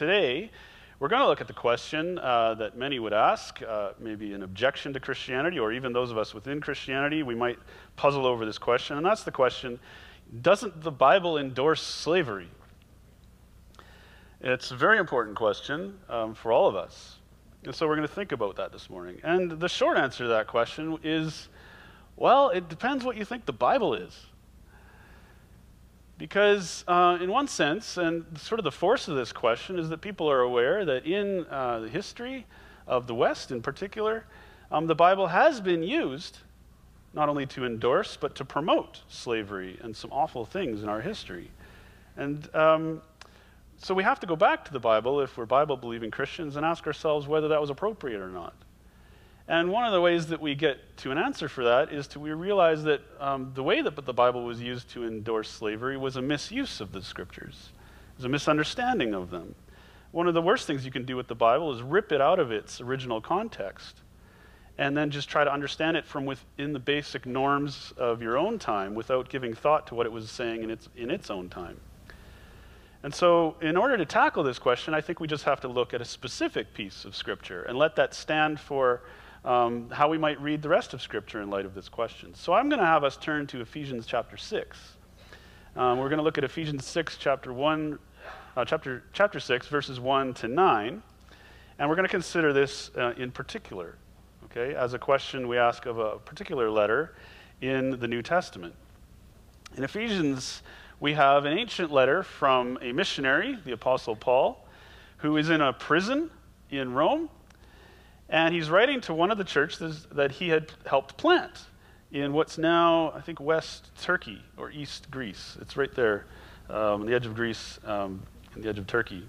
today, we're going to look at the question uh, that many would ask, uh, maybe an objection to Christianity, or even those of us within Christianity, we might puzzle over this question. And that's the question Doesn't the Bible endorse slavery? It's a very important question um, for all of us. And so we're going to think about that this morning. And the short answer to that question is well, it depends what you think the Bible is. Because, uh, in one sense, and sort of the force of this question is that people are aware that in uh, the history of the West in particular, um, the Bible has been used not only to endorse, but to promote slavery and some awful things in our history. And um, so we have to go back to the Bible if we're Bible believing Christians and ask ourselves whether that was appropriate or not. And one of the ways that we get to an answer for that is to we realize that um, the way that the Bible was used to endorse slavery was a misuse of the scriptures, it was a misunderstanding of them. One of the worst things you can do with the Bible is rip it out of its original context and then just try to understand it from within the basic norms of your own time without giving thought to what it was saying in its, in its own time. And so, in order to tackle this question, I think we just have to look at a specific piece of Scripture and let that stand for um, how we might read the rest of Scripture in light of this question. So I'm going to have us turn to Ephesians chapter 6. Um, we're going to look at Ephesians 6, chapter 1, uh, chapter, chapter 6, verses 1 to 9. And we're going to consider this uh, in particular, okay, as a question we ask of a particular letter in the New Testament. In Ephesians, we have an ancient letter from a missionary, the Apostle Paul, who is in a prison in Rome and he's writing to one of the churches that he had helped plant in what's now, I think, West Turkey or East Greece. It's right there um, on the edge of Greece, um, on the edge of Turkey.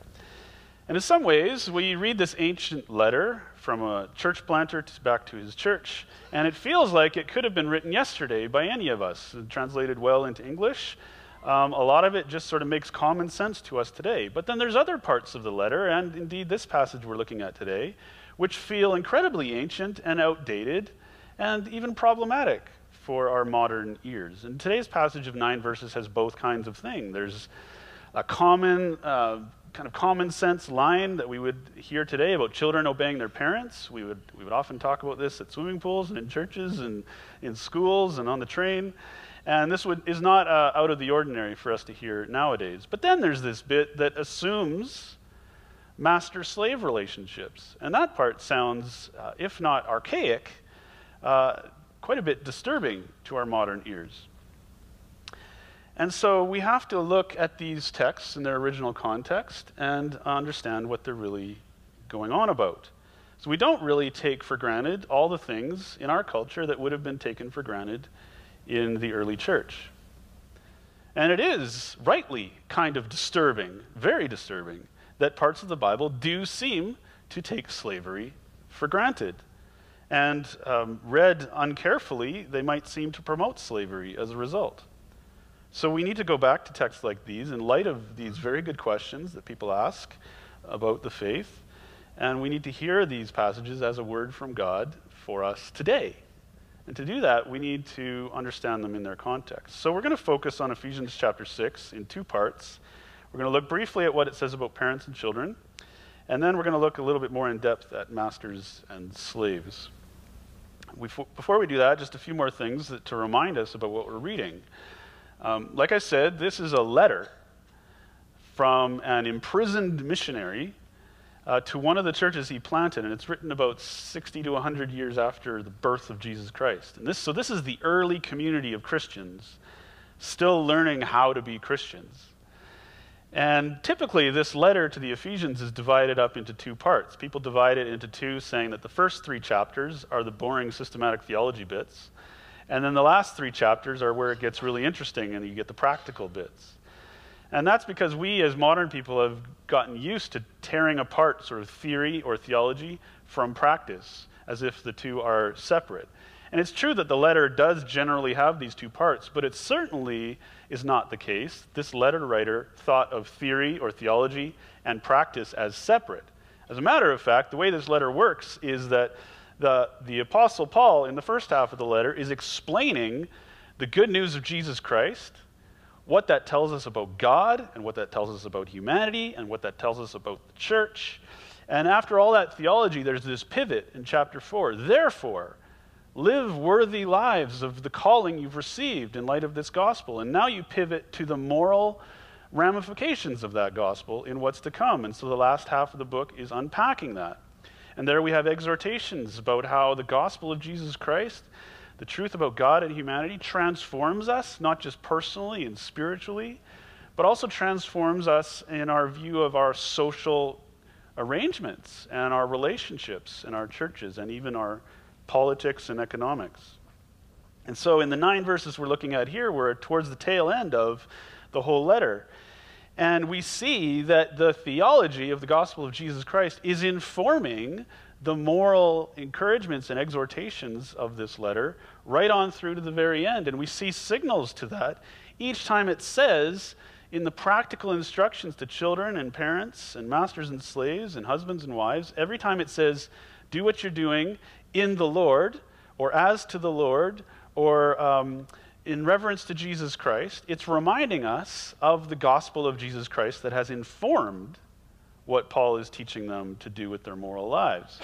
And in some ways, we read this ancient letter from a church planter to back to his church, and it feels like it could have been written yesterday by any of us, translated well into English. Um, a lot of it just sort of makes common sense to us today. But then there's other parts of the letter, and indeed this passage we're looking at today, which feel incredibly ancient and outdated and even problematic for our modern ears. And today's passage of nine verses has both kinds of thing. There's a common, uh, kind of common sense line that we would hear today about children obeying their parents. We would, we would often talk about this at swimming pools and in churches and in schools and on the train. And this would, is not uh, out of the ordinary for us to hear nowadays. But then there's this bit that assumes master slave relationships. And that part sounds, uh, if not archaic, uh, quite a bit disturbing to our modern ears. And so we have to look at these texts in their original context and understand what they're really going on about. So we don't really take for granted all the things in our culture that would have been taken for granted in the early church. And it is rightly kind of disturbing, very disturbing, that parts of the Bible do seem to take slavery for granted. And um, read uncarefully, they might seem to promote slavery as a result. So we need to go back to texts like these in light of these very good questions that people ask about the faith. And we need to hear these passages as a word from God for us today. And to do that, we need to understand them in their context. So we're going to focus on Ephesians chapter 6 in two parts. We're going to look briefly at what it says about parents and children, and then we're going to look a little bit more in depth at masters and slaves. Before we do that, just a few more things that, to remind us about what we're reading. Um, like I said, this is a letter from an imprisoned missionary uh, to one of the churches he planted, and it's written about 60 to 100 years after the birth of Jesus Christ. And this, so this is the early community of Christians still learning how to be Christians. And typically, this letter to the Ephesians is divided up into two parts. People divide it into two, saying that the first three chapters are the boring systematic theology bits, and then the last three chapters are where it gets really interesting and you get the practical bits. And that's because we, as modern people, have gotten used to tearing apart sort of theory or theology from practice, as if the two are separate. And it's true that the letter does generally have these two parts, but it certainly is not the case. This letter writer thought of theory or theology and practice as separate. As a matter of fact, the way this letter works is that the, the Apostle Paul, in the first half of the letter, is explaining the good news of Jesus Christ what that tells us about God and what that tells us about humanity and what that tells us about the church. And after all that theology, there's this pivot in chapter 4. Therefore, live worthy lives of the calling you've received in light of this gospel. And now you pivot to the moral ramifications of that gospel in what's to come. And so the last half of the book is unpacking that. And there we have exhortations about how the gospel of Jesus Christ the truth about God and humanity transforms us, not just personally and spiritually, but also transforms us in our view of our social arrangements and our relationships and our churches and even our politics and economics. And so, in the nine verses we're looking at here, we're towards the tail end of the whole letter. And we see that the theology of the gospel of Jesus Christ is informing the moral encouragements and exhortations of this letter right on through to the very end. And we see signals to that each time it says in the practical instructions to children and parents and masters and slaves and husbands and wives, every time it says, do what you're doing in the Lord or as to the Lord or um, in reverence to Jesus Christ, it's reminding us of the gospel of Jesus Christ that has informed what Paul is teaching them to do with their moral lives.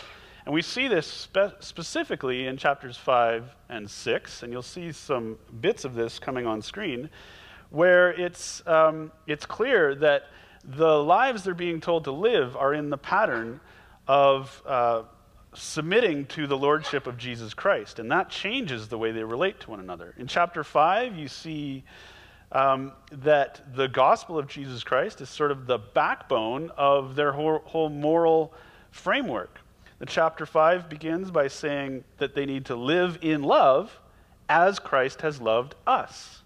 And we see this spe- specifically in chapters 5 and 6, and you'll see some bits of this coming on screen, where it's, um, it's clear that the lives they're being told to live are in the pattern of uh, submitting to the lordship of Jesus Christ. And that changes the way they relate to one another. In chapter 5, you see um, that the gospel of Jesus Christ is sort of the backbone of their whole, whole moral framework. The chapter 5 begins by saying that they need to live in love as Christ has loved us.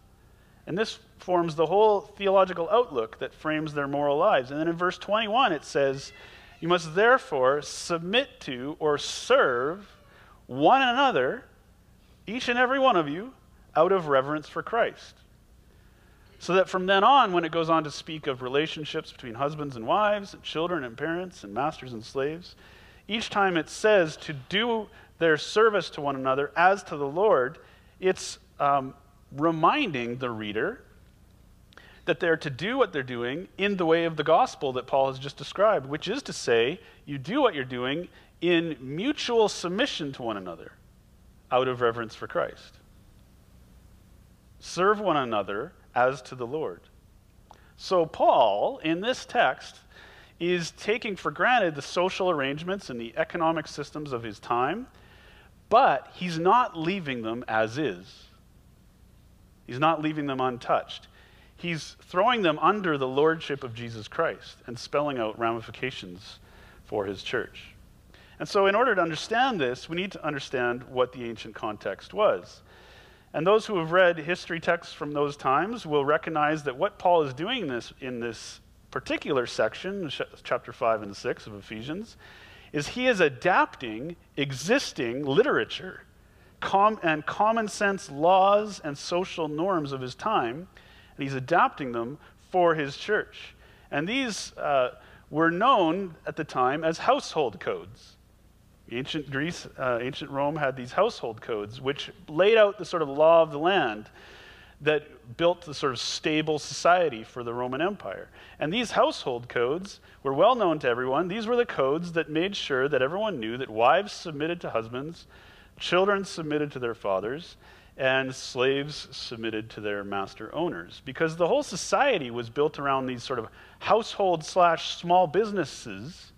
And this forms the whole theological outlook that frames their moral lives. And then in verse 21, it says, You must therefore submit to or serve one another, each and every one of you, out of reverence for Christ. So that from then on, when it goes on to speak of relationships between husbands and wives, and children and parents, and masters and slaves, each time it says to do their service to one another as to the Lord, it's um, reminding the reader that they're to do what they're doing in the way of the gospel that Paul has just described, which is to say, you do what you're doing in mutual submission to one another out of reverence for Christ. Serve one another as to the Lord. So, Paul, in this text, is taking for granted the social arrangements and the economic systems of his time, but he's not leaving them as is. He's not leaving them untouched. He's throwing them under the lordship of Jesus Christ and spelling out ramifications for his church. And so, in order to understand this, we need to understand what the ancient context was. And those who have read history texts from those times will recognize that what Paul is doing this, in this particular section, chapter 5 and 6 of Ephesians, is he is adapting existing literature and common sense laws and social norms of his time, and he's adapting them for his church. And these uh, were known at the time as household codes. Ancient Greece, uh, ancient Rome had these household codes, which laid out the sort of law of the land that built the sort of stable society for the Roman Empire. And these household codes were well known to everyone. These were the codes that made sure that everyone knew that wives submitted to husbands, children submitted to their fathers, and slaves submitted to their master owners. Because the whole society was built around these sort of household slash small businesses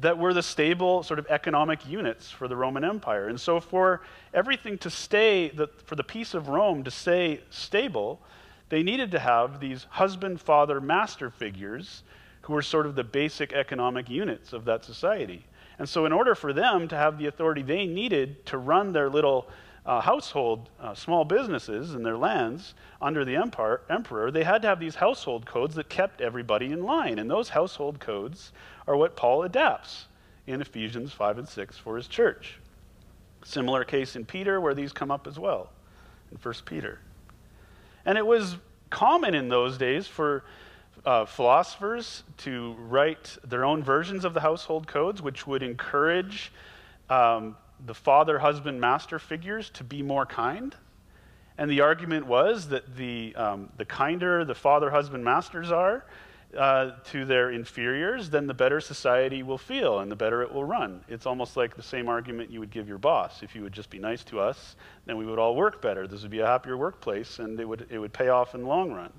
that were the stable sort of economic units for the Roman Empire. And so, for everything to stay, the, for the peace of Rome to stay stable, they needed to have these husband, father, master figures who were sort of the basic economic units of that society. And so, in order for them to have the authority they needed to run their little uh, household, uh, small businesses and their lands under the empire, emperor, they had to have these household codes that kept everybody in line. And those household codes are what Paul adapts in Ephesians 5 and 6 for his church. Similar case in Peter, where these come up as well in 1 Peter. And it was common in those days for uh, philosophers to write their own versions of the household codes, which would encourage um, the father, husband, master figures to be more kind And the argument was that the, um, the kinder the father, husband, masters are uh, to their inferiors, then the better society will feel and the better it will run. It's almost like the same argument you would give your boss. If you would just be nice to us, then we would all work better. This would be a happier workplace and it would, it would pay off in the long run.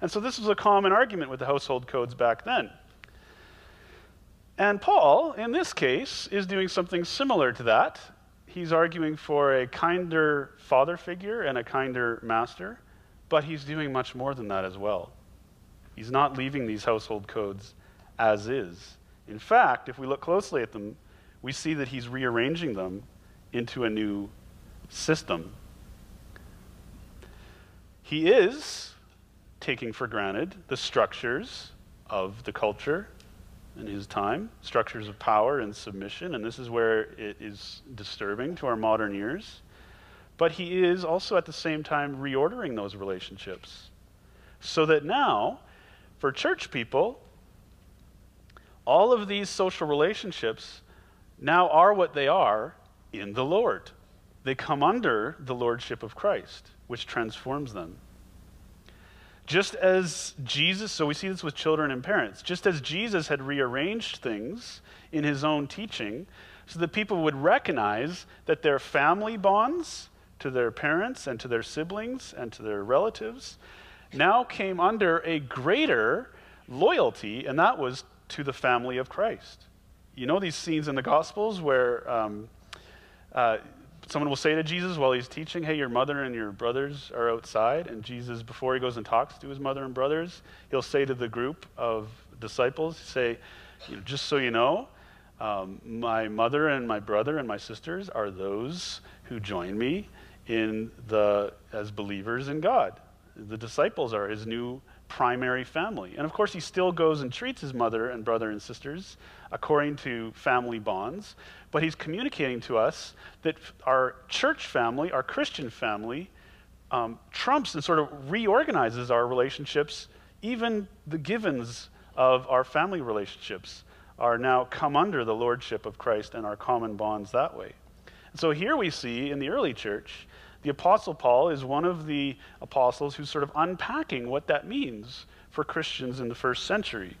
And so this was a common argument with the household codes back then. And Paul, in this case, is doing something similar to that. He's arguing for a kinder father figure and a kinder master, but he's doing much more than that as well. He's not leaving these household codes as is. In fact, if we look closely at them, we see that he's rearranging them into a new system. He is taking for granted the structures of the culture in his time, structures of power and submission, and this is where it is disturbing to our modern ears. But he is also at the same time reordering those relationships so that now, for church people, all of these social relationships now are what they are in the Lord. They come under the lordship of Christ, which transforms them. Just as Jesus, so we see this with children and parents, just as Jesus had rearranged things in his own teaching so that people would recognize that their family bonds to their parents and to their siblings and to their relatives now came under a greater loyalty, and that was to the family of Christ. You know these scenes in the Gospels where um, uh, someone will say to Jesus while he's teaching, Hey, your mother and your brothers are outside. And Jesus, before he goes and talks to his mother and brothers, he'll say to the group of disciples, say, you know, Just so you know, um, my mother and my brother and my sisters are those who join me in the, as believers in God. The disciples are his new primary family. And of course, he still goes and treats his mother and brother and sisters according to family bonds, but he's communicating to us that our church family, our Christian family, um, trumps and sort of reorganizes our relationships. Even the givens of our family relationships are now come under the lordship of Christ and our common bonds that way. And so here we see in the early church the Apostle Paul is one of the apostles who's sort of unpacking what that means for Christians in the first century.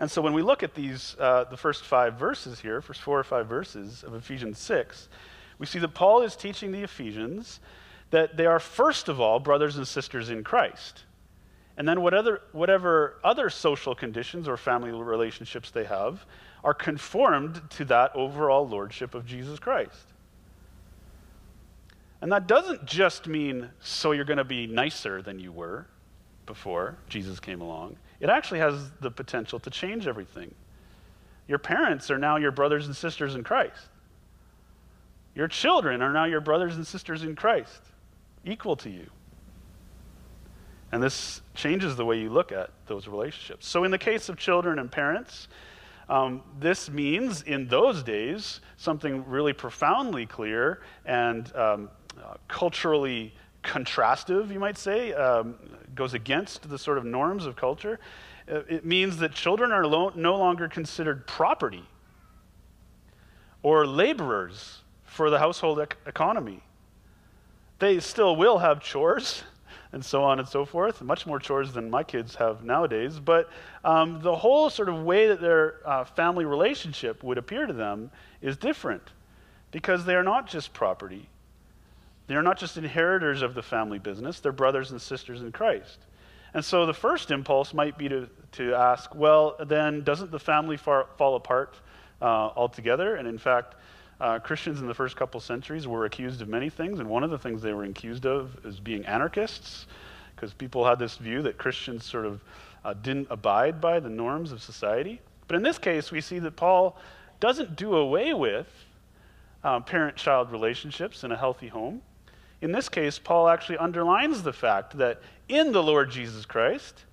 And so when we look at these, uh, the first five verses here, first four or five verses of Ephesians 6, we see that Paul is teaching the Ephesians that they are, first of all, brothers and sisters in Christ. And then whatever, whatever other social conditions or family relationships they have are conformed to that overall lordship of Jesus Christ. And that doesn't just mean so you're going to be nicer than you were before Jesus came along. It actually has the potential to change everything. Your parents are now your brothers and sisters in Christ. Your children are now your brothers and sisters in Christ, equal to you. And this changes the way you look at those relationships. So, in the case of children and parents, um, this means in those days something really profoundly clear and um, uh, culturally contrastive, you might say, um, goes against the sort of norms of culture. Uh, it means that children are lo- no longer considered property or laborers for the household ec- economy. They still will have chores and so on and so forth, much more chores than my kids have nowadays. But um, the whole sort of way that their uh, family relationship would appear to them is different because they are not just property. They are not just inheritors of the family business, they're brothers and sisters in Christ. And so the first impulse might be to, to ask, well, then doesn't the family far, fall apart uh, altogether? And in fact, uh, Christians in the first couple centuries were accused of many things, and one of the things they were accused of is being anarchists, because people had this view that Christians sort of uh, didn't abide by the norms of society. But in this case, we see that Paul doesn't do away with uh, parent child relationships in a healthy home. In this case, Paul actually underlines the fact that in the Lord Jesus Christ,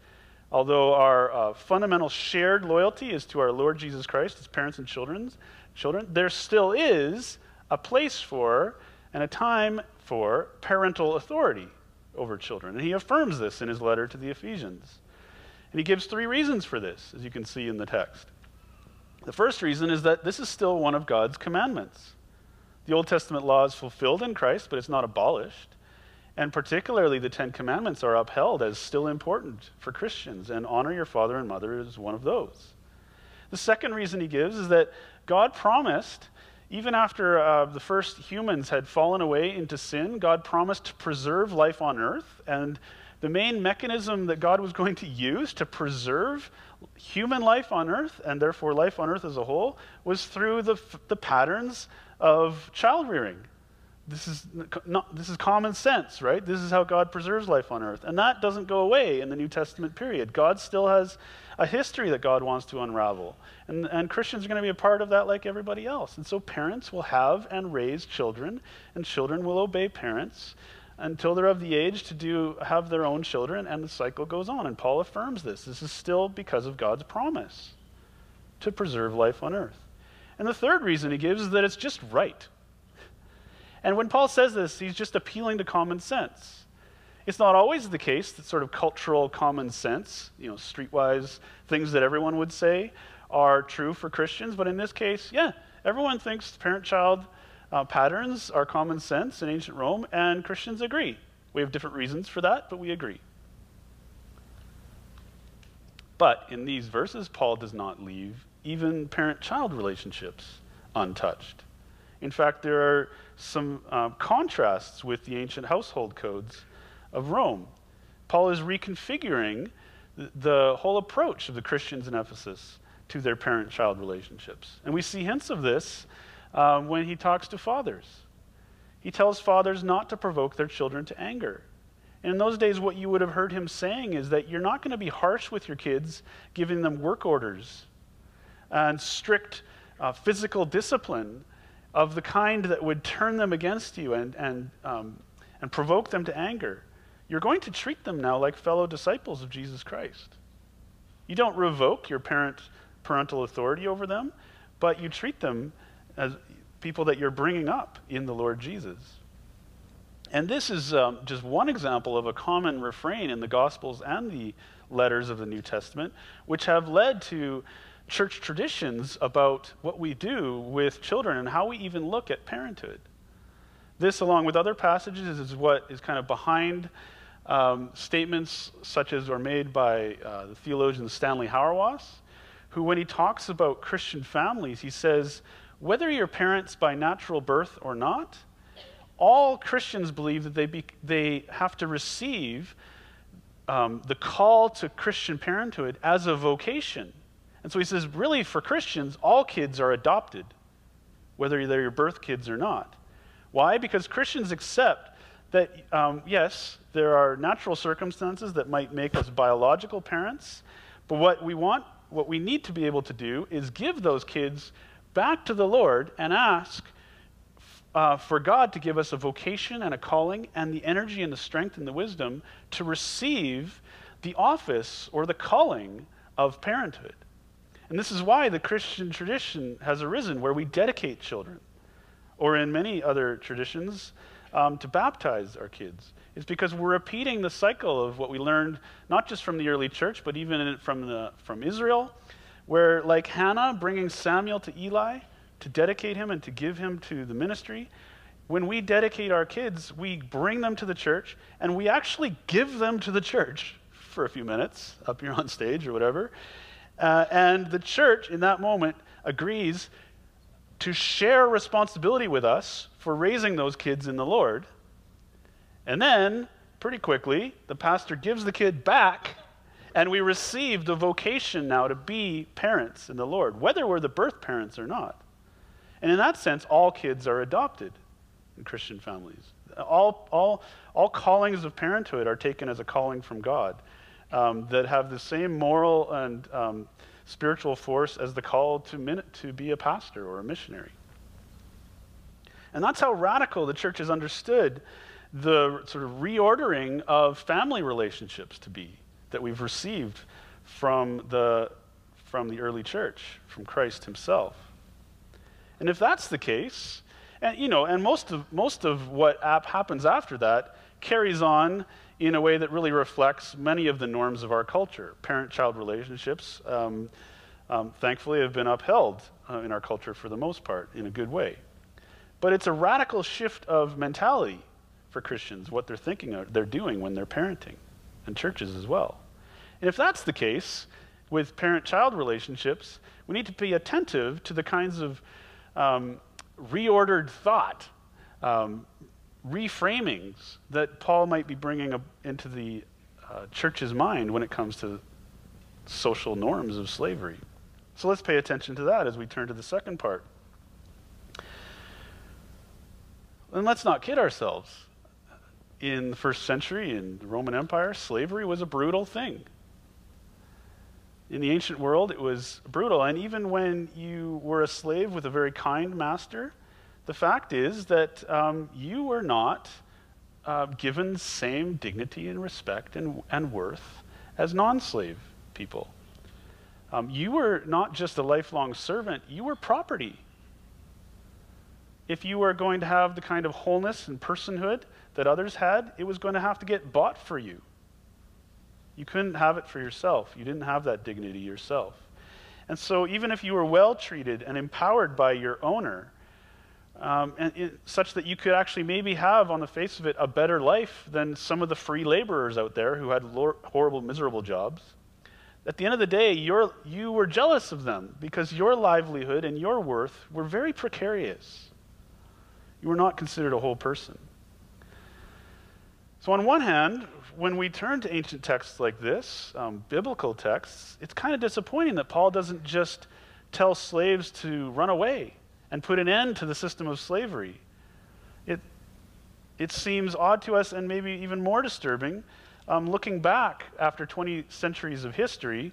although our uh, fundamental shared loyalty is to our Lord Jesus Christ as parents and children, children, there still is a place for and a time for parental authority over children. And he affirms this in his letter to the Ephesians. And he gives three reasons for this, as you can see in the text. The first reason is that this is still one of God's commandments. The Old Testament law is fulfilled in Christ, but it's not abolished. And particularly, the Ten Commandments are upheld as still important for Christians, and honor your father and mother is one of those. The second reason he gives is that God promised, even after uh, the first humans had fallen away into sin, God promised to preserve life on earth. And the main mechanism that God was going to use to preserve human life on earth, and therefore life on earth as a whole, was through the, the patterns of child rearing. This is, not, this is common sense, right? This is how God preserves life on earth. And that doesn't go away in the New Testament period. God still has a history that God wants to unravel. And, and Christians are going to be a part of that like everybody else. And so parents will have and raise children, and children will obey parents until they're of the age to do have their own children, and the cycle goes on. And Paul affirms this. This is still because of God's promise to preserve life on earth. And the third reason he gives is that it's just right. And when Paul says this, he's just appealing to common sense. It's not always the case that sort of cultural common sense, you know, streetwise things that everyone would say are true for Christians, but in this case, yeah, everyone thinks parent child uh, patterns are common sense in ancient Rome, and Christians agree. We have different reasons for that, but we agree. But in these verses, Paul does not leave even parent child relationships untouched. In fact, there are some uh, contrasts with the ancient household codes of Rome. Paul is reconfiguring the whole approach of the Christians in Ephesus to their parent child relationships. And we see hints of this um, when he talks to fathers. He tells fathers not to provoke their children to anger. And in those days, what you would have heard him saying is that you're not going to be harsh with your kids, giving them work orders and strict uh, physical discipline of the kind that would turn them against you and, and, um, and provoke them to anger. You're going to treat them now like fellow disciples of Jesus Christ. You don't revoke your parent, parental authority over them, but you treat them as people that you're bringing up in the Lord Jesus. And this is um, just one example of a common refrain in the Gospels and the letters of the New Testament, which have led to church traditions about what we do with children and how we even look at parenthood. This, along with other passages, is what is kind of behind um, statements such as are made by uh, the theologian Stanley Hauerwas, who, when he talks about Christian families, he says, whether you're parents by natural birth or not, all Christians believe that they, be, they have to receive um, the call to Christian parenthood as a vocation. And so he says, really, for Christians, all kids are adopted, whether they're your birth kids or not. Why? Because Christians accept that, um, yes, there are natural circumstances that might make us biological parents, but what we want, what we need to be able to do is give those kids back to the Lord and ask uh, for God to give us a vocation and a calling and the energy and the strength and the wisdom to receive the office or the calling of parenthood. And this is why the Christian tradition has arisen, where we dedicate children, or in many other traditions, um, to baptize our kids. It's because we're repeating the cycle of what we learned not just from the early church, but even from, the, from Israel, where, like Hannah bringing Samuel to Eli to dedicate him and to give him to the ministry, when we dedicate our kids, we bring them to the church and we actually give them to the church for a few minutes up here on stage or whatever. Uh, and the church, in that moment, agrees to share responsibility with us for raising those kids in the Lord. And then, pretty quickly, the pastor gives the kid back, and we receive the vocation now to be parents in the Lord, whether we're the birth parents or not. And in that sense, all kids are adopted in Christian families. All, all, all callings of parenthood are taken as a calling from God um, that have the same moral and um, spiritual force as the call to, min- to be a pastor or a missionary. And that's how radical the church has understood the sort of reordering of family relationships to be that we've received from the, from the early church, from Christ himself. And if that's the case, and you know, and most of most of what happens after that carries on in a way that really reflects many of the norms of our culture. Parent child relationships, um, um, thankfully, have been upheld uh, in our culture for the most part in a good way. But it's a radical shift of mentality for Christians, what they're thinking of, they're doing when they're parenting, and churches as well. And if that's the case with parent child relationships, we need to be attentive to the kinds of um, reordered thought, um, reframings that Paul might be bringing into the uh, church's mind when it comes to social norms of slavery. So let's pay attention to that as we turn to the second part. And let's not kid ourselves. In the first century, in the Roman Empire, slavery was a brutal thing. In the ancient world, it was brutal. And even when you were a slave with a very kind master, the fact is that um, you were not uh, given same dignity and respect and, and worth as non slave people. Um, you were not just a lifelong servant, you were property. If you were going to have the kind of wholeness and personhood that others had, it was going to have to get bought for you. You couldn't have it for yourself. You didn't have that dignity yourself. And so, even if you were well treated and empowered by your owner, um, and, and such that you could actually maybe have, on the face of it, a better life than some of the free laborers out there who had horrible, miserable jobs, at the end of the day, you you were jealous of them because your livelihood and your worth were very precarious. You were not considered a whole person. So, on one hand, when we turn to ancient texts like this, um, biblical texts, it's kind of disappointing that Paul doesn't just tell slaves to run away and put an end to the system of slavery. It, it seems odd to us and maybe even more disturbing um, looking back after 20 centuries of history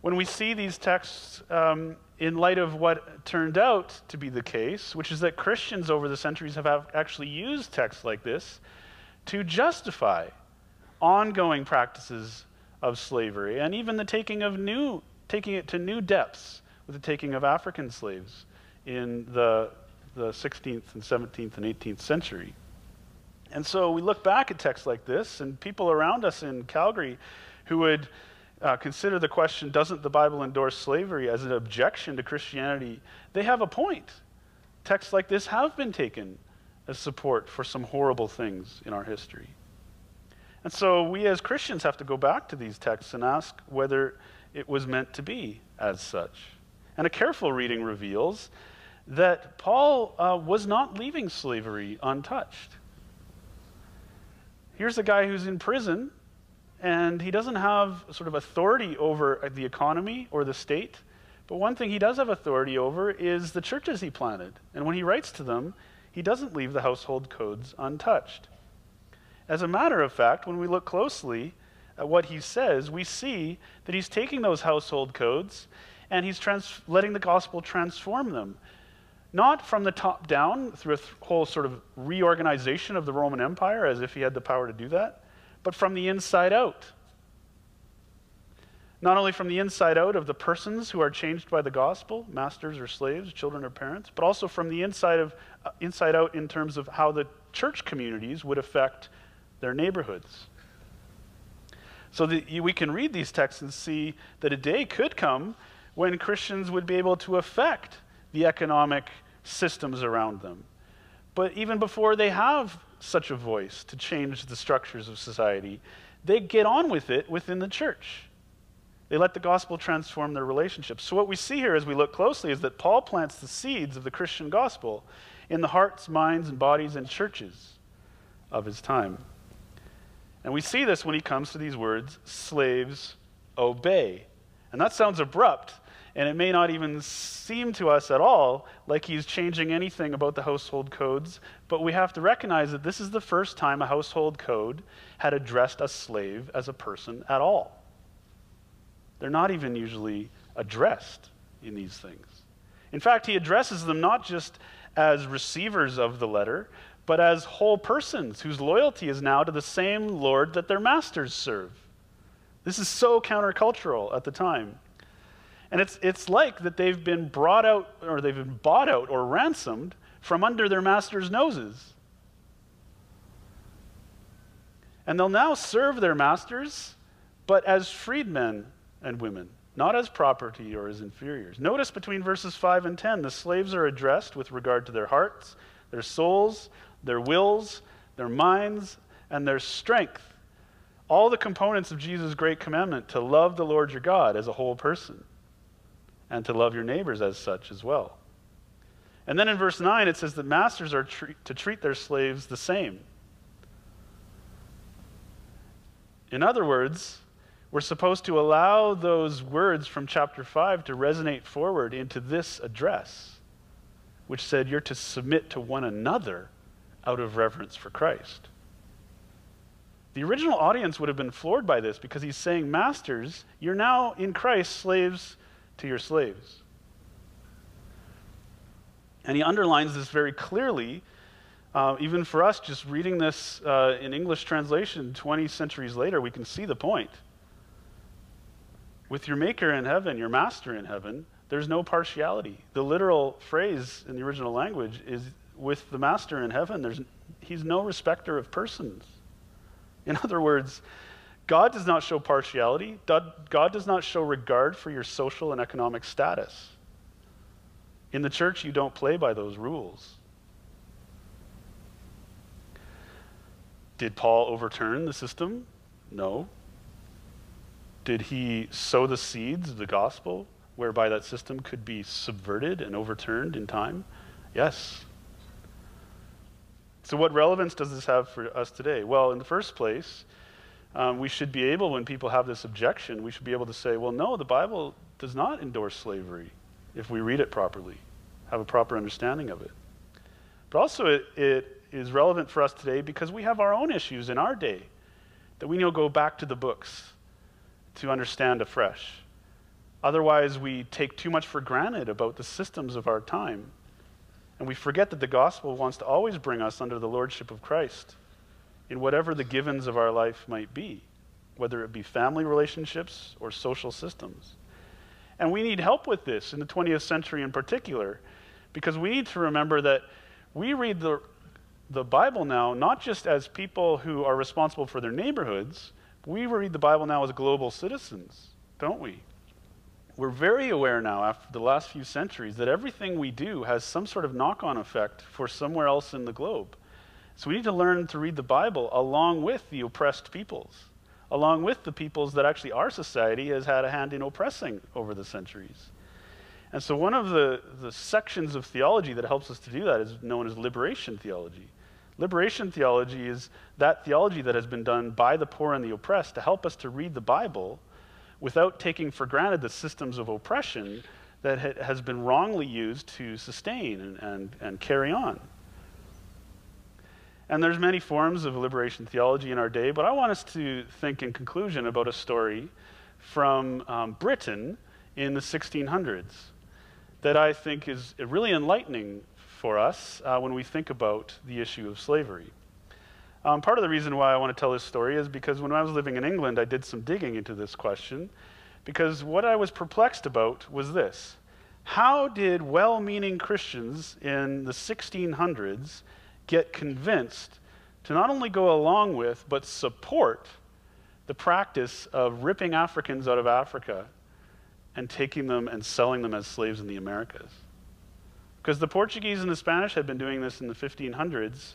when we see these texts um, in light of what turned out to be the case, which is that Christians over the centuries have actually used texts like this to justify ongoing practices of slavery and even the taking of new taking it to new depths with the taking of African slaves in the, the 16th and 17th and 18th century. And so we look back at texts like this, and people around us in Calgary who would uh, consider the question, doesn't the Bible endorse slavery as an objection to Christianity? They have a point. Texts like this have been taken as support for some horrible things in our history. And so we as Christians have to go back to these texts and ask whether it was meant to be as such. And a careful reading reveals that Paul uh, was not leaving slavery untouched. Here's a guy who's in prison, and he doesn't have sort of authority over the economy or the state. But one thing he does have authority over is the churches he planted. And when he writes to them, he doesn't leave the household codes untouched. As a matter of fact, when we look closely at what he says, we see that he's taking those household codes and he's trans- letting the gospel transform them. Not from the top down through a whole sort of reorganization of the Roman Empire as if he had the power to do that, but from the inside out. Not only from the inside out of the persons who are changed by the gospel, masters or slaves, children or parents, but also from the inside, of, uh, inside out in terms of how the church communities would affect their neighborhoods. So that we can read these texts and see that a day could come when Christians would be able to affect the economic systems around them. But even before they have such a voice to change the structures of society, they get on with it within the church. They let the gospel transform their relationships. So, what we see here as we look closely is that Paul plants the seeds of the Christian gospel in the hearts, minds, and bodies and churches of his time. And we see this when he comes to these words slaves, obey. And that sounds abrupt, and it may not even seem to us at all like he's changing anything about the household codes, but we have to recognize that this is the first time a household code had addressed a slave as a person at all. They're not even usually addressed in these things. In fact, he addresses them not just as receivers of the letter, but as whole persons whose loyalty is now to the same Lord that their masters serve. This is so countercultural at the time. And it's, it's like that they've been brought out, or they've been bought out or ransomed from under their master's noses. And they'll now serve their masters, but as freedmen and women, not as property or as inferiors. Notice between verses 5 and 10, the slaves are addressed with regard to their hearts, their souls, their wills, their minds, and their strength. All the components of Jesus' great commandment to love the Lord your God as a whole person and to love your neighbors as such as well. And then in verse 9, it says that masters are tre- to treat their slaves the same. In other words, we're supposed to allow those words from chapter 5 to resonate forward into this address, which said you're to submit to one another out of reverence for Christ. The original audience would have been floored by this because he's saying, Masters, you're now in Christ slaves to your slaves. And he underlines this very clearly, uh, even for us, just reading this uh, in English translation 20 centuries later, we can see the point. With your maker in heaven, your master in heaven, there's no partiality. The literal phrase in the original language is with the master in heaven, there's, he's no respecter of persons. In other words, God does not show partiality. God does not show regard for your social and economic status. In the church, you don't play by those rules. Did Paul overturn the system? No. Did he sow the seeds of the gospel whereby that system could be subverted and overturned in time? Yes. So, what relevance does this have for us today? Well, in the first place, um, we should be able, when people have this objection, we should be able to say, well, no, the Bible does not endorse slavery if we read it properly, have a proper understanding of it. But also, it, it is relevant for us today because we have our own issues in our day that we need to go back to the books to understand afresh. Otherwise, we take too much for granted about the systems of our time and we forget that the gospel wants to always bring us under the lordship of Christ in whatever the givens of our life might be, whether it be family relationships or social systems. And we need help with this in the 20th century in particular, because we need to remember that we read the, the Bible now not just as people who are responsible for their neighborhoods, we read the Bible now as global citizens, don't we? we're very aware now, after the last few centuries, that everything we do has some sort of knock on effect for somewhere else in the globe. So we need to learn to read the Bible along with the oppressed peoples, along with the peoples that actually our society has had a hand in oppressing over the centuries. And so one of the, the sections of theology that helps us to do that is known as liberation theology. Liberation theology is that theology that has been done by the poor and the oppressed to help us to read the Bible without taking for granted the systems of oppression that ha- has been wrongly used to sustain and, and, and carry on. And there's many forms of liberation theology in our day, but I want us to think in conclusion about a story from um, Britain in the 1600s that I think is really enlightening for us uh, when we think about the issue of slavery. Um, part of the reason why I want to tell this story is because when I was living in England, I did some digging into this question. Because what I was perplexed about was this How did well meaning Christians in the 1600s get convinced to not only go along with, but support the practice of ripping Africans out of Africa and taking them and selling them as slaves in the Americas? Because the Portuguese and the Spanish had been doing this in the 1500s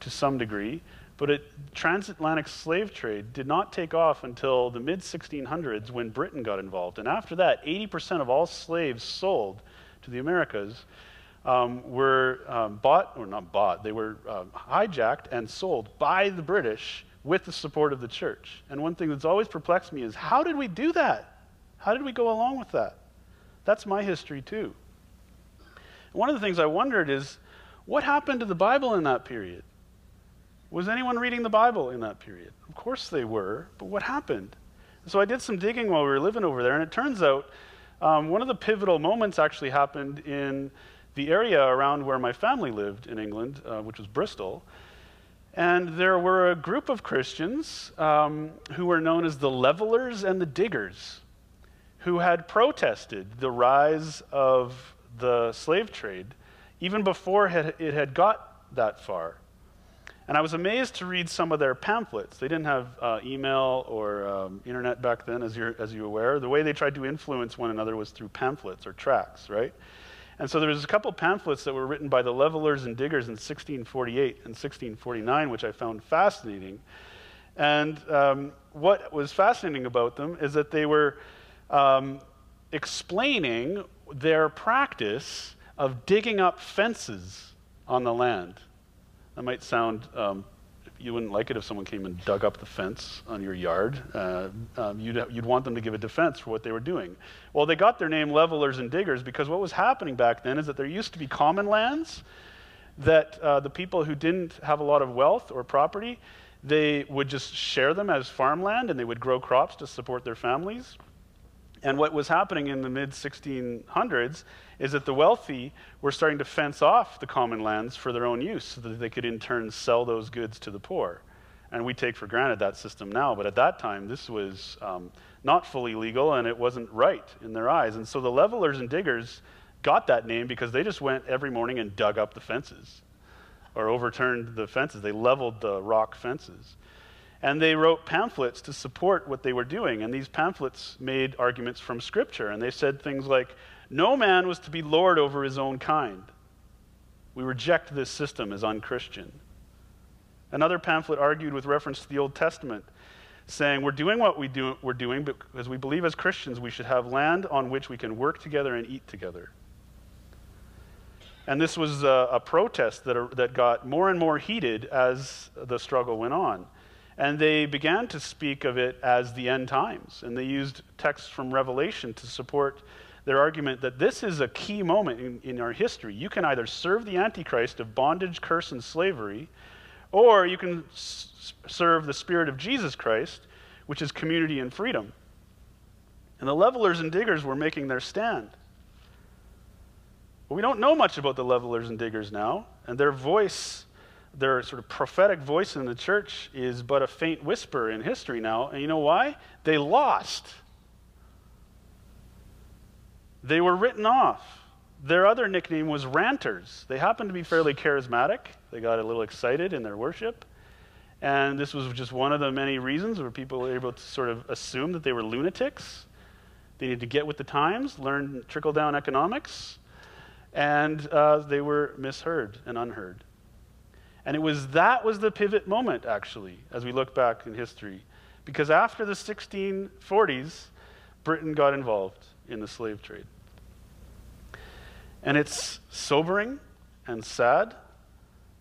to some degree, but a transatlantic slave trade did not take off until the mid 1600s when Britain got involved. And after that, 80% of all slaves sold to the Americas um, were um, bought, or not bought, they were um, hijacked and sold by the British with the support of the church. And one thing that's always perplexed me is how did we do that? How did we go along with that? That's my history too. One of the things I wondered is what happened to the Bible in that period? Was anyone reading the Bible in that period? Of course they were, but what happened? So I did some digging while we were living over there, and it turns out um, one of the pivotal moments actually happened in the area around where my family lived in England, uh, which was Bristol. And there were a group of Christians um, who were known as the levelers and the diggers, who had protested the rise of the slave trade even before it had got that far. And I was amazed to read some of their pamphlets. They didn't have uh, email or um, internet back then, as you're, as you're aware. The way they tried to influence one another was through pamphlets or tracts, right? And so there was a couple pamphlets that were written by the levelers and diggers in 1648 and 1649, which I found fascinating. And um, what was fascinating about them is that they were um, explaining their practice of digging up fences on the land. That might sound um, you wouldn't like it if someone came and dug up the fence on your yard. Uh, um, you'd, you'd want them to give a defense for what they were doing. Well, they got their name levelers and diggers because what was happening back then is that there used to be common lands that uh, the people who didn't have a lot of wealth or property, they would just share them as farmland and they would grow crops to support their families. And what was happening in the mid 1600s is that the wealthy were starting to fence off the common lands for their own use so that they could in turn sell those goods to the poor. And we take for granted that system now, but at that time this was um, not fully legal and it wasn't right in their eyes. And so the levelers and diggers got that name because they just went every morning and dug up the fences or overturned the fences. They leveled the rock fences. And they wrote pamphlets to support what they were doing. And these pamphlets made arguments from Scripture. And they said things like, no man was to be lord over his own kind. We reject this system as unchristian. Another pamphlet argued with reference to the Old Testament, saying, We're doing what we do, we're doing because we believe as Christians we should have land on which we can work together and eat together. And this was a, a protest that, that got more and more heated as the struggle went on. And they began to speak of it as the end times. And they used texts from Revelation to support their argument that this is a key moment in, in our history. You can either serve the Antichrist of bondage, curse, and slavery, or you can s- serve the Spirit of Jesus Christ, which is community and freedom. And the levelers and diggers were making their stand. But we don't know much about the levelers and diggers now, and their voice, their sort of prophetic voice in the church, is but a faint whisper in history now. And you know why? They lost. They were written off. Their other nickname was ranters. They happened to be fairly charismatic. They got a little excited in their worship. And this was just one of the many reasons where people were able to sort of assume that they were lunatics. They needed to get with the times, learn trickle down economics, and uh, they were misheard and unheard. And it was that was the pivot moment, actually, as we look back in history. Because after the 1640s, Britain got involved in the slave trade. And it's sobering and sad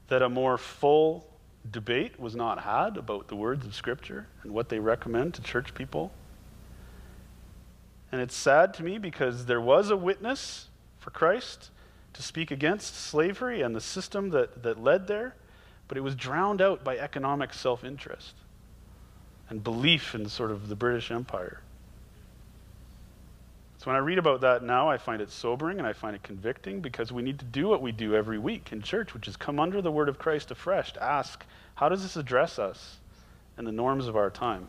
that a more full debate was not had about the words of Scripture and what they recommend to church people. And it's sad to me because there was a witness for Christ to speak against slavery and the system that, that led there, but it was drowned out by economic self interest and belief in sort of the British Empire. So when I read about that now, I find it sobering and I find it convicting because we need to do what we do every week in church, which is come under the word of Christ afresh to ask, how does this address us and the norms of our time?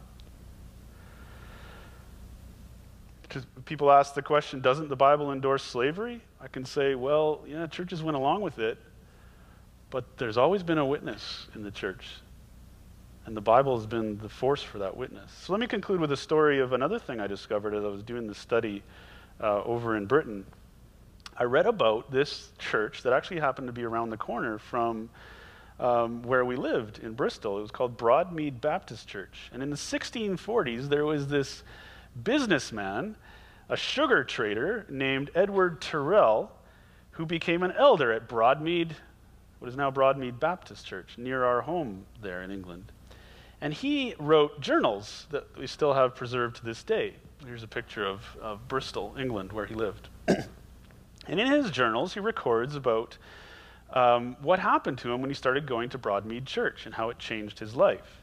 Because people ask the question, doesn't the Bible endorse slavery? I can say, well, yeah, churches went along with it, but there's always been a witness in the church and the Bible has been the force for that witness. So let me conclude with a story of another thing I discovered as I was doing the study uh, over in Britain. I read about this church that actually happened to be around the corner from um, where we lived in Bristol. It was called Broadmead Baptist Church. And in the 1640s, there was this businessman, a sugar trader named Edward Terrill, who became an elder at Broadmead, what is now Broadmead Baptist Church, near our home there in England. And he wrote journals that we still have preserved to this day. Here's a picture of, of Bristol, England, where he lived. and in his journals, he records about um, what happened to him when he started going to Broadmead Church and how it changed his life.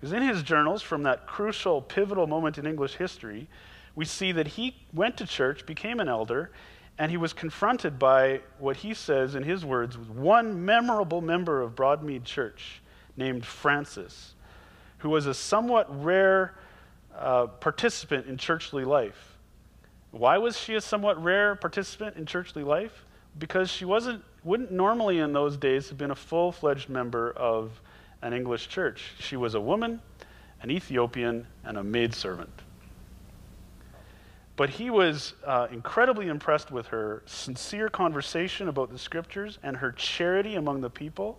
Because in his journals, from that crucial, pivotal moment in English history, we see that he went to church, became an elder, and he was confronted by what he says, in his words, one memorable member of Broadmead Church named Francis, who was a somewhat rare uh, participant in churchly life. Why was she a somewhat rare participant in churchly life? Because she wasn't, wouldn't normally in those days have been a full fledged member of an English church. She was a woman, an Ethiopian, and a maidservant. But he was uh, incredibly impressed with her sincere conversation about the scriptures and her charity among the people.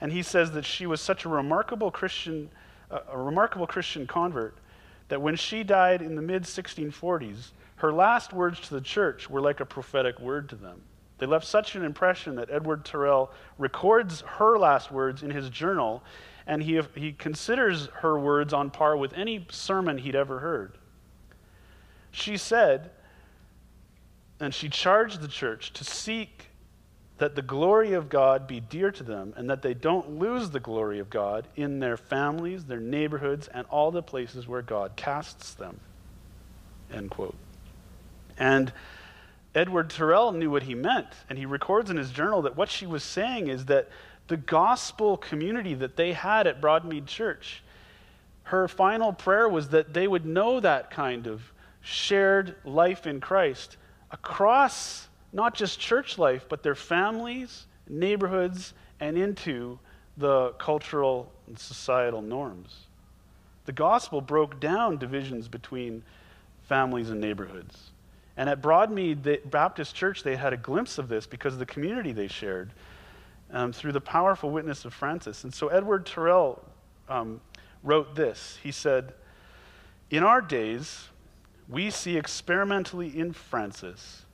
And he says that she was such a remarkable Christian, uh, a remarkable Christian convert that when she died in the mid 1640s, her last words to the church were like a prophetic word to them. They left such an impression that Edward Terrill records her last words in his journal, and he, he considers her words on par with any sermon he'd ever heard. She said, and she charged the church to seek that the glory of God be dear to them and that they don't lose the glory of God in their families, their neighborhoods, and all the places where God casts them. End quote. And Edward Terrill knew what he meant, and he records in his journal that what she was saying is that the gospel community that they had at Broadmead Church, her final prayer was that they would know that kind of shared life in Christ across not just church life, but their families, neighborhoods, and into the cultural and societal norms. The gospel broke down divisions between families and neighborhoods. And at Broadmead the Baptist Church, they had a glimpse of this because of the community they shared um, through the powerful witness of Francis. And so Edward Terrill um, wrote this. He said, In our days, we see experimentally in Francis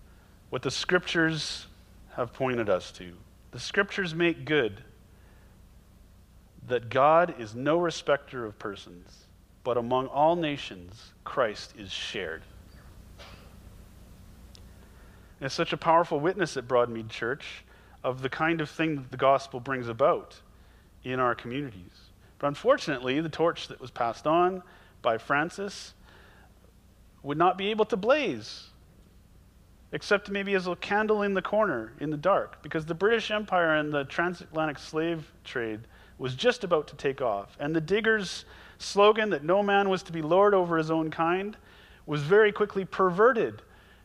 what the scriptures have pointed us to. The scriptures make good that God is no respecter of persons, but among all nations, Christ is shared. And it's such a powerful witness at Broadmead Church of the kind of thing that the gospel brings about in our communities. But unfortunately, the torch that was passed on by Francis would not be able to blaze, except maybe as a candle in the corner in the dark, because the British Empire and the transatlantic slave trade was just about to take off. And the diggers' slogan that no man was to be lord over his own kind was very quickly perverted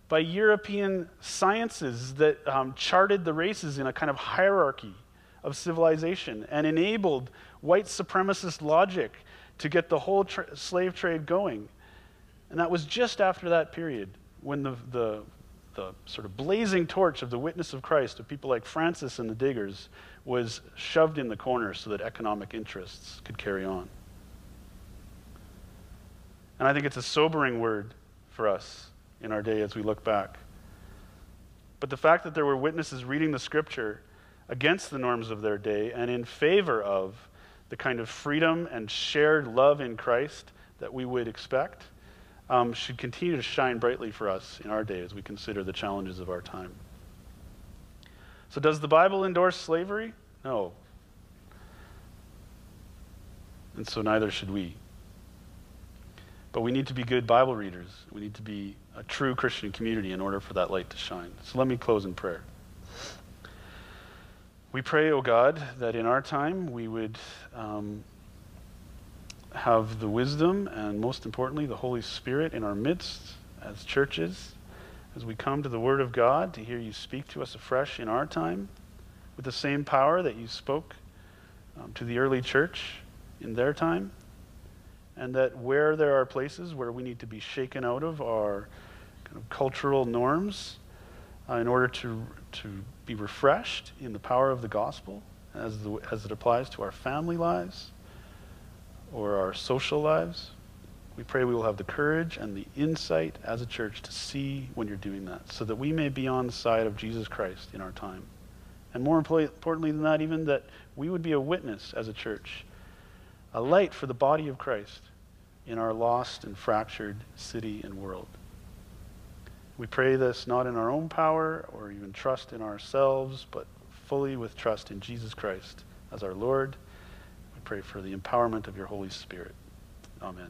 by European sciences that um, charted the races in a kind of hierarchy of civilization and enabled white supremacist logic to get the whole tra- slave trade going. And that was just after that period when the, the, the sort of blazing torch of the witness of Christ, of people like Francis and the diggers, was shoved in the corner so that economic interests could carry on. And I think it's a sobering word for us in our day as we look back. But the fact that there were witnesses reading the scripture against the norms of their day and in favor of the kind of freedom and shared love in Christ that we would expect um, should continue to shine brightly for us in our day as we consider the challenges of our time. So, does the Bible endorse slavery? No. And so neither should we. But we need to be good Bible readers. We need to be a true Christian community in order for that light to shine. So let me close in prayer. We pray, O oh God, that in our time we would um, have the wisdom and, most importantly, the Holy Spirit in our midst as churches, as we come to the Word of God to hear you speak to us afresh in our time with the same power that you spoke um, to the early church in their time. And that where there are places where we need to be shaken out of our kind of cultural norms uh, in order to, to be refreshed in the power of the gospel as, the, as it applies to our family lives or our social lives. We pray we will have the courage and the insight as a church to see when you're doing that so that we may be on the side of Jesus Christ in our time. And more importantly than that, even that we would be a witness as a church, a light for the body of Christ in our lost and fractured city and world. We pray this not in our own power or even trust in ourselves, but fully with trust in Jesus Christ as our Lord pray for the empowerment of your Holy Spirit. Amen.